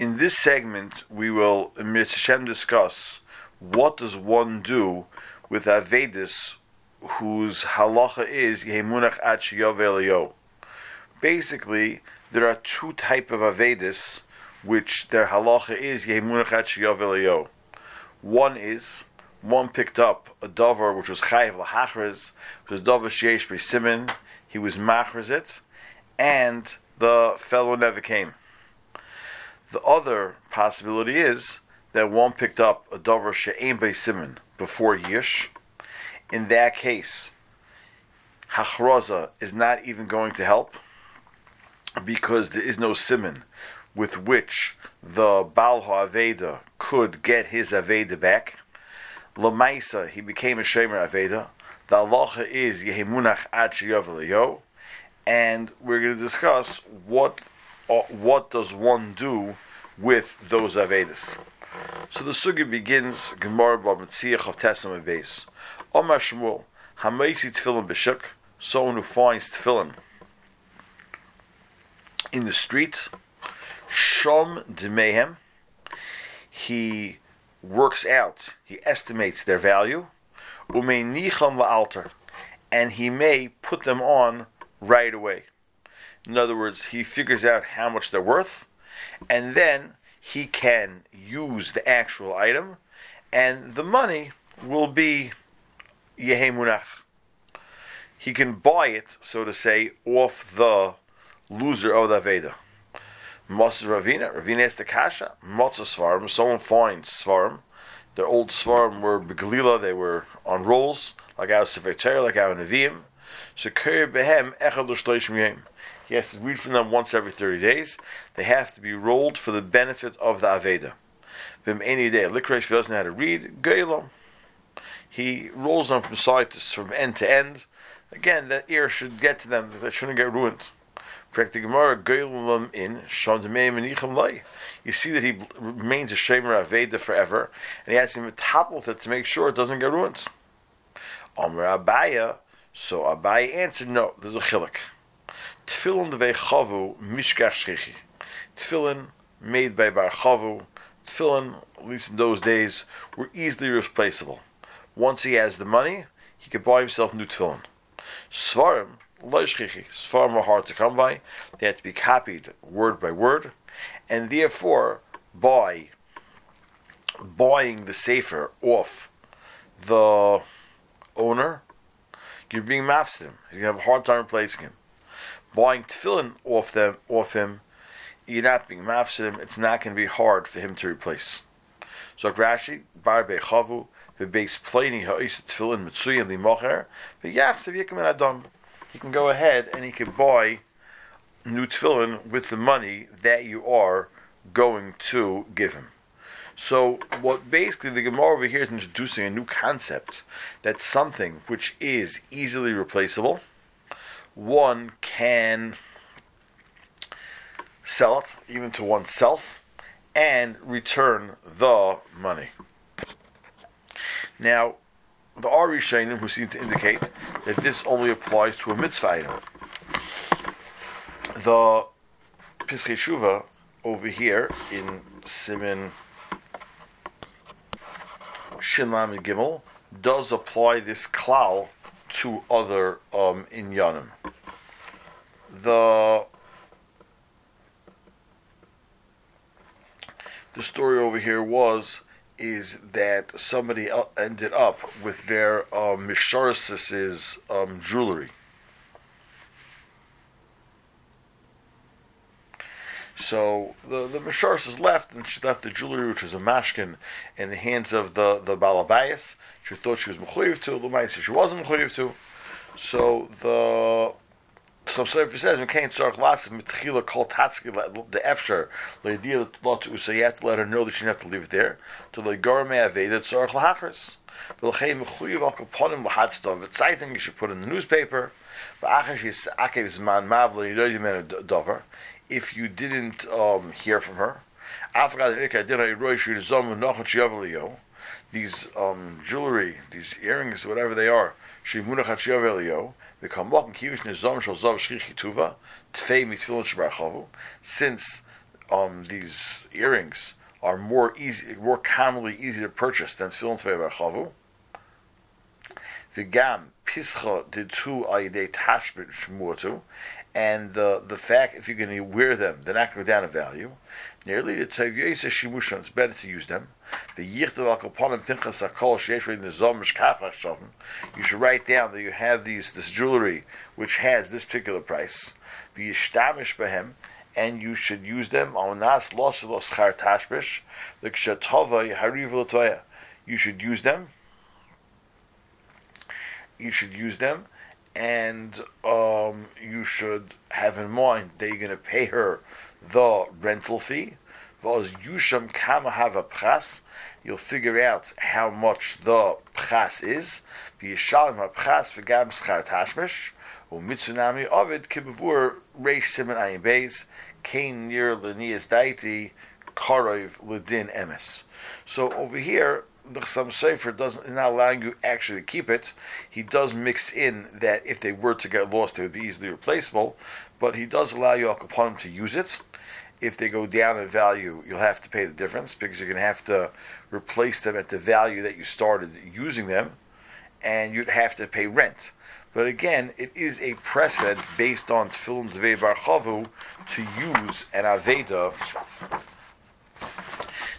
In this segment, we will, Mr. Shem, discuss what does one do with Avedis whose halacha is Yemunach Ad Basically, there are two type of Avedis which their halacha is Yemunach Ad One is one picked up a dover which was chayiv lahachres, which was dover sheish simon. He was machres it, and the fellow never came. The other possibility is that one picked up a dover she'ein simon before yish. In that case, hachroza is not even going to help because there is no simon with which the Baal Aveda could get his Aveda back. Lamaisa, he became a Shemer Aveda. The halacha is Yehemunach Ad Yo, and we're going to discuss what Uh, what does one do with those Avedas. So the sugi begins Gemara B'Mitziach of Tesam Beis. Omar Shmuel Hamaisi Tefillin B'Shuk, someone who finds Tefillin in the street. Shom Demehem. He works out, he estimates their value. Umenicham la'alter. And he may put them on right away. In other words, he figures out how much they're worth, and then he can use the actual item, and the money will be Yehemunach. He can buy it, so to say, off the loser of the Veda. Mosas Ravina, Ravina is the Kasha, Motzah Svarim, someone finds Svarim. Their old Svarim were Begalila, they were on rolls, like of Sefer like of Nevi'im. Shekir Behem Echad L'Shloishim Yem. He has to read from them once every 30 days. They have to be rolled for the benefit of the Aveda. Vim any day, Likresh doesn't know how to read, Geilo. He rolls them from side to from end to end. Again, that ear should get to them, that shouldn't get ruined. in You see that he remains a Shemer Aveda forever, and he has to topple it to make sure it doesn't get ruined. Amr Abaye, so Abaye answered, no, there's a chilik. Tefillin devei chavu mishkach shchichi. Tefillin made by bar chavu. Tefillin, at least in those days, were easily replaceable. Once he has the money, he can buy himself new tefillin. Svarim, lo shchichi. Svarim are hard to come by. They have to be copied word by word, and therefore, by buying the sefer off the owner, you're being mafsid him. He's gonna have a hard time replacing him buying tefillin off them off him, you're not being mafsid It's not going to be hard for him to replace. So Rashi bar bechavu base plani ha'is tefillin mitzuyim limocher v'yachsev yikim adam. He can go ahead and he can buy new tefillin with the money that you are going to give him. So, what basically the Gemara over here is introducing a new concept that something which is easily replaceable one can sell it even to oneself and return the money. Now, the Ari Shainim who seem to indicate that this only applies to a mitzvah item. The Pischei Shuva over here in Simin Shinlam and Gimel does apply this klal to other um, inyanim. The the story over here was is that somebody ended up with their um, um, jewelry. So the the Misharsis left, and she left the jewelry, which was a mashkin, in the hands of the the balabayas. She thought she was mechuyev to Lumaisa. She wasn't mechuyev to. So the some Sefer says we can't lots of mitchila kol tatzki the efsher the idea lot so you have to let her know that she doesn't have to leave it there. To the gorme aveda tzarich lahachris v'lchein mechuyev al kaponim lahatztov v'tzaiting you should put in the newspaper. But v'achar she's akev zman you meant a dover. If you didn't um, hear from her afrika dik did a reissue some of nachovlio these um, jewelry, these earrings, whatever they are, elio, kivish nizom tfei since um, these earrings are more easy, more commonly easy to purchase than tefillin tvei the V'gam pischa ditu ayidei tashbit shmuatu, and the the fact if you're going to wear them, they're not going to go down in value. Nearly the tavyesa shimushan, it's better to use them. The yichtav kapanim pinchas akol sheyesh nizam mishkach You should write down that you have these this jewelry which has this particular price. V'yishtamish behem, and you should use them on nas los los char tashbish. The kshatova yahariv You should use them. You should use them and um, you should have in mind that you're going to pay her the rental fee. V'oz yusham have a pras. You'll figure out how much the pras is. V'yishalim ha-pras v'gam schar tashmish. U'mitzunami ovid kibavur reish simen ayin beis. Kain near l'niyas daiti karov l'din emes. So over here, the Chassam Sofer doesn't is not allowing you actually to keep it. He does mix in that if they were to get lost, they would be easily replaceable. But he does allow you al to use it. If they go down in value, you'll have to pay the difference because you're going to have to replace them at the value that you started using them, and you'd have to pay rent. But again, it is a precedent based on Tefillin Zvei Bar Chavu to use an Aveda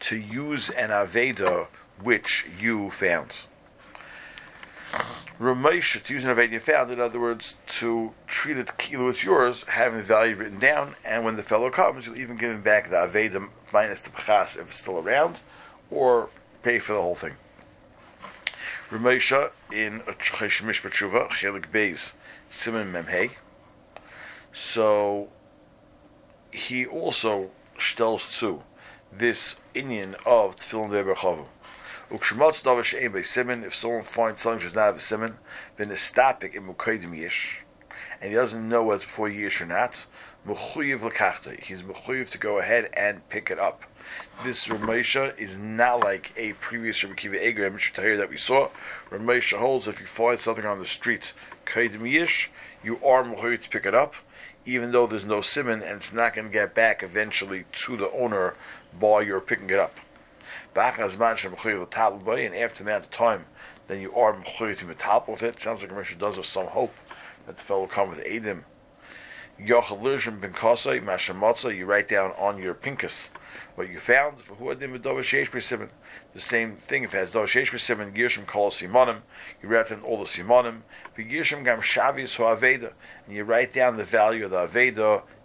to use an Aveda which you found. Ramesh, to use an Aved you found, in other words, to treat it kilo it's yours, having the value written down, and when the fellow comes, you'll even give him back the Aved minus the Pachas if it's still around, or pay for the whole thing. Ramesha in Cheshmish Batshuva, Chelik Beis, Simon Memhei. So he also stells to this Indian of Tefillin Deber She'en by if someone finds something which not a simon, then the stapik in yish, and he doesn't know whether it's before yish or not, mechuyev lekachta, he's mechuyev to go ahead and pick it up. This Ramesha is not like a previous Rabbi Kiva that we saw. Ramesha holds if you find something on the street, kaidim yish, you are mechuyev to pick it up, even though there's no simon and it's not going to get back eventually to the owner while you're picking it up and after that time, then you are mechuyev to metal with it. Sounds like a mission does with some hope that the fellow will come with Adim. Yochel ben Kosai, Mashamatza, you write down on your pinkus what you found. For who adim The same thing, if it has Dova Sheish B'Simon, Girshim Kol Simonim, you write down all the Simonim. For Girshim Gam Shavius Ho Aveda, and you write down the value of the Aveda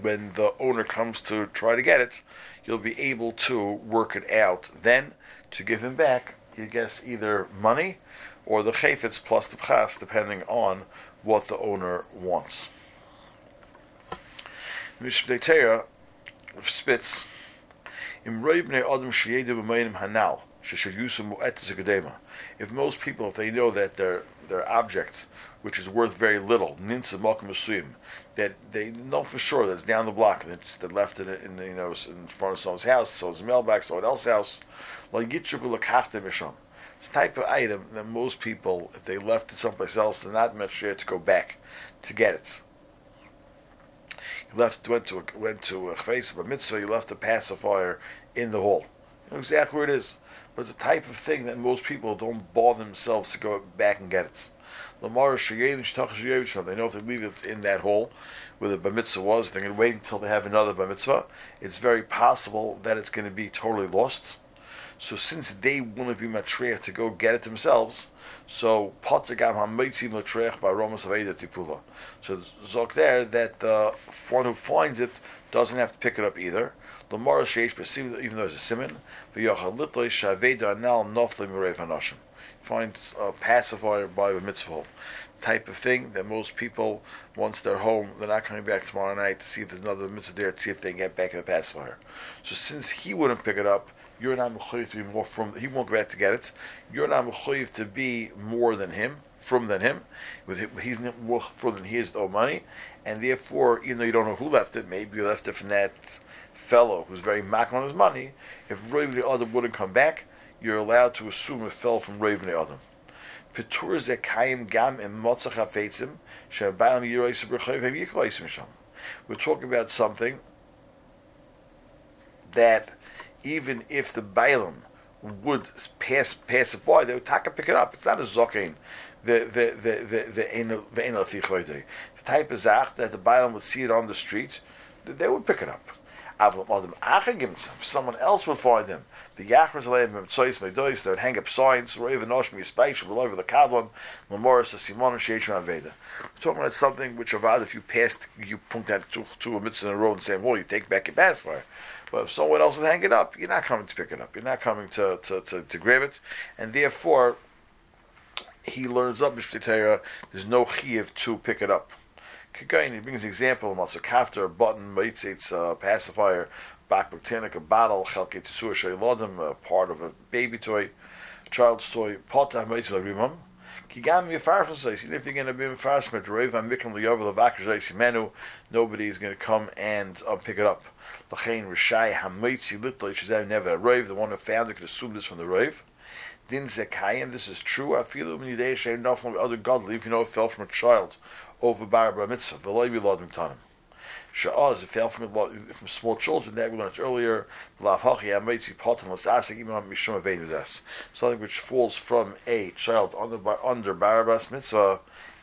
when the owner comes to try to get it, you'll be able to work it out. Then, to give him back, you guess either money or the chayfetz plus the pchas, depending on what the owner wants. Mishpdeteira spits im b'mayim hanal If most people, if they know that their their object, which is worth very little, ninsa malkum that they know for sure that it's down the block and it's they left it in, you know in front of someone's house, someone's mailbox, someone else's house. It's a type of item that most people, if they left it someplace else, they're not much sure to go back to get it. You left went to a, went to a face of a mitzvah. You left a pacifier in the hall. You know exactly where it is. But a type of thing that most people don't bother themselves to go back and get it. They know if they leave it in that hole where the bar mitzvah was, they're going to wait until they have another bar mitzvah. It's very possible that it's going to be totally lost. So since they to be matreach to go get it themselves, so patagam hamitzim matreach by romas aveda tipula. So zok there that the one who finds it doesn't have to pick it up either. The mara sheish even though it's a simon, v'yochal litloi shaveda anal noflim reif hanashim find a pacifier by the mitzvah. type of thing that most people, once they're home, they're not coming back tomorrow night to see if there's another mitzvah there to see if they can get back in the pacifier. So since he wouldn't pick it up, you're not mechayiv to be more from. He won't go back to get it. You're not mechayiv to be more than him, from than him. With him, he's more from than he is no money, and therefore, even though you don't know who left it, maybe you left it from that fellow who's very mack on his money. If really the other wouldn't come back, you're allowed to assume it fell from Raven Adam. Petur zekayim gam hem yiklois misham. We're talking about something that even if the Balaam would pass pass it by, they would take pick it up. It's not a zokin. The the the the the the type of zach that the Balaam would see it on the street, they would pick it up. If someone else would find him, the Yachras Aleim Tzois Medois, they would hang up signs, Roiv Noshmi Yispaish, all over the Kadlon, Memoris, Simon, and Sheish Aveda. Talking about something which Avad, if you passed, you point that to, to a mitzvah in a road and say, well, you take back your pacifier. But if someone else would hang it up, you're not coming to pick it up. You're not coming to, to, to, to grab it. And therefore, he learns up Mishpatera, there's no chiv to pick it up. Kagain, he brings example of a kafter, a button, maitzitz, a pacifier, bakbaktinik, a bottle, chelke tesur shaylodim, a part of a baby toy, child's toy, potah maitzitz rimam. Kigam yafarfas says, even if you're going to be farfas mit roiv, I'm mikam liyover levakar menu, nobody is going to come and uh, pick it up. Lachain rishai hamaitzi little, she's never a roiv, the one who found it could assume this from the roiv. Din zekayim, this is true. I feel when you day shay nothing other godly, if you know it fell from a child over Bar Mitzvah, the Levi Lodim Tanim. Sha'az, it fell from, from small children, that we learned earlier, something which falls from a child under, under Barabbas Mitzvah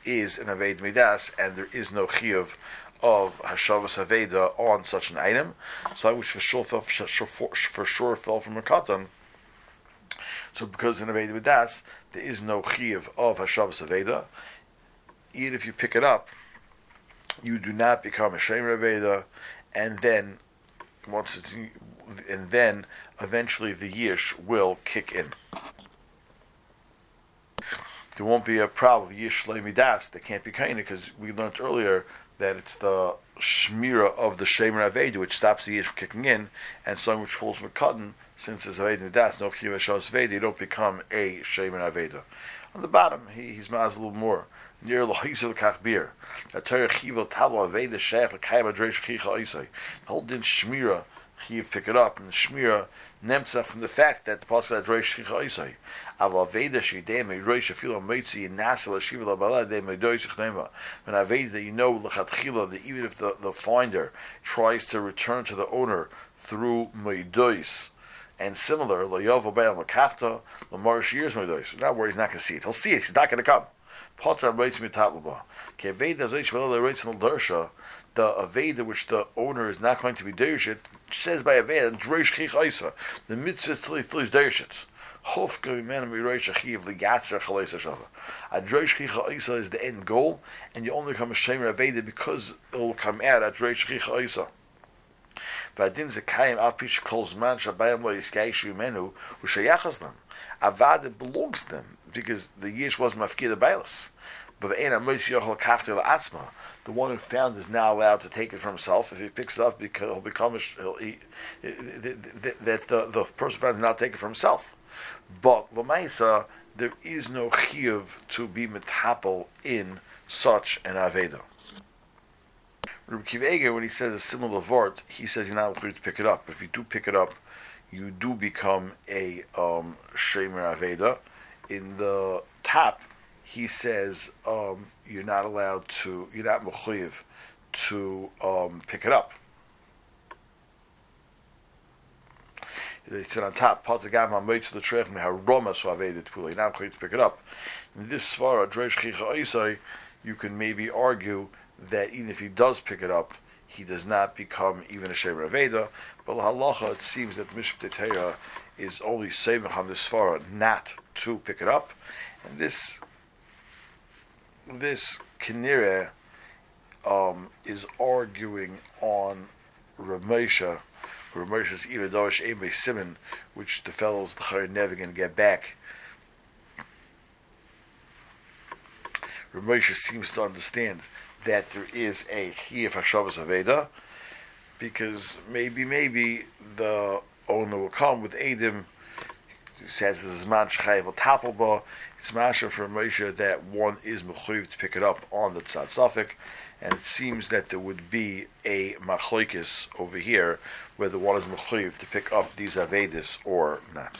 is an Aved Midas, and there is no Chiyuv of Hashavas Aveda on such an item, something which for sure fell, for sure fell from a katan. So because in Aveda Midas, there is no Chiyuv of Hashavas Aveda, even if you pick it up, you do not become a Shem Raveda, and then once it's, and then eventually the Yish will kick in. There won't be a problem Yish Midas. They can't be kind because we learned earlier that it's the Shmira of the Shem Raveda which stops the Yish from kicking in, and something which falls with cotton, since it's Aved Midas, no Kiva Shos Veda, you don't become a Shem Raveda. On the bottom, he, he's a little more near lohizel kachbir. The Torah chival talo aveda shech l'kayim adreish chicha oisai. The whole din shmira chiv pick it up, and the shmira nemtzach from the fact that the pasuk adreish chicha oisai. Aval aveda shidei me reish afilo meitzi nasa l'shiva l'bala de me doisich nema. When aveda that you know l'chatchila that even if the, the finder tries to return to the owner through meidois, and similar, lo yovo be'al makachta, lo marish years meidois. Not where he's not going to see it. He'll see it. He's not going to come. Potter Reitz Mitatlaba. Keveda Zoish Vela Reitz Dersha, the Aveda which the owner is not going to be Dershit, says by Aveda, Dreish Chich Isa. The mitzvah is Tli Tlis Dershits. Hofka Iman Miroish Achiv Ligatzer Chalesa Shava. A Dreish Chich Isa is the end goal, and you only become a Shemer Aveda because it will come out at Dreish Chich Isa. והדין זה קיים על פי שכל זמן שבהם לא יסגיישו ממנו, הוא שייך להם. Avad belongs to them, because the Yish was mafkir the Bailas. But the one who found is now allowed to take it for himself. If he picks it up, because he'll become a, he'll, he, that the, the person found is now take it for himself. But Lamaisa, there is no chiyuv to be metapel in such an aveda. Rabbi when he says a similar word, he says you're not required to pick it up. If you do pick it up, you do become a um, aveda. In the top, he says um, you're not allowed to, you're not mechuyev to um, pick it up. It's on top, Patagam Hamoitz the Trech Meharoma Suavedet Pula. You're not going to pick it up. In this Svara, Dreish Chicha you can maybe argue that even if he does pick it up, he does not become even a Shemer Aveda. But halacha, it seems that Mishpat is only saving on this Svara not to pick it up. And this this Kinire um, is arguing on Ramesha, Ramesha Ramesha's Iradosh Ebe Simon, which the fellows the are never going to get back. Ramosha seems to understand that there is a chiyuv hashavas aveda, because maybe maybe the owner will come with Adim says this is man tapelba. It's masha for Moshe that one is mechuyev to pick it up on the tzad and it seems that there would be a machlokes over here whether one is mechuyev to pick up these avedis or not.